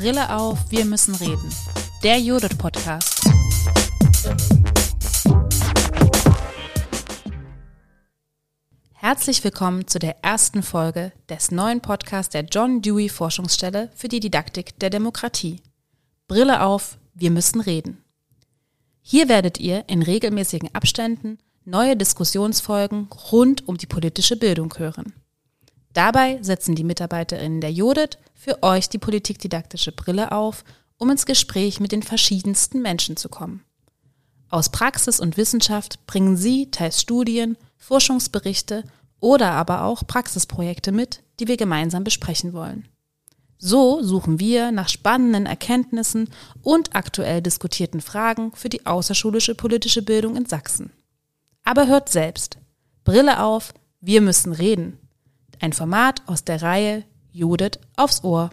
Brille auf, wir müssen reden. Der Judith Podcast. Herzlich willkommen zu der ersten Folge des neuen Podcasts der John Dewey Forschungsstelle für die Didaktik der Demokratie. Brille auf, wir müssen reden. Hier werdet ihr in regelmäßigen Abständen neue Diskussionsfolgen rund um die politische Bildung hören. Dabei setzen die Mitarbeiterinnen der Judith für euch die politikdidaktische Brille auf, um ins Gespräch mit den verschiedensten Menschen zu kommen. Aus Praxis und Wissenschaft bringen sie teils Studien, Forschungsberichte oder aber auch Praxisprojekte mit, die wir gemeinsam besprechen wollen. So suchen wir nach spannenden Erkenntnissen und aktuell diskutierten Fragen für die außerschulische politische Bildung in Sachsen. Aber hört selbst. Brille auf, wir müssen reden. Ein Format aus der Reihe Judith aufs Ohr.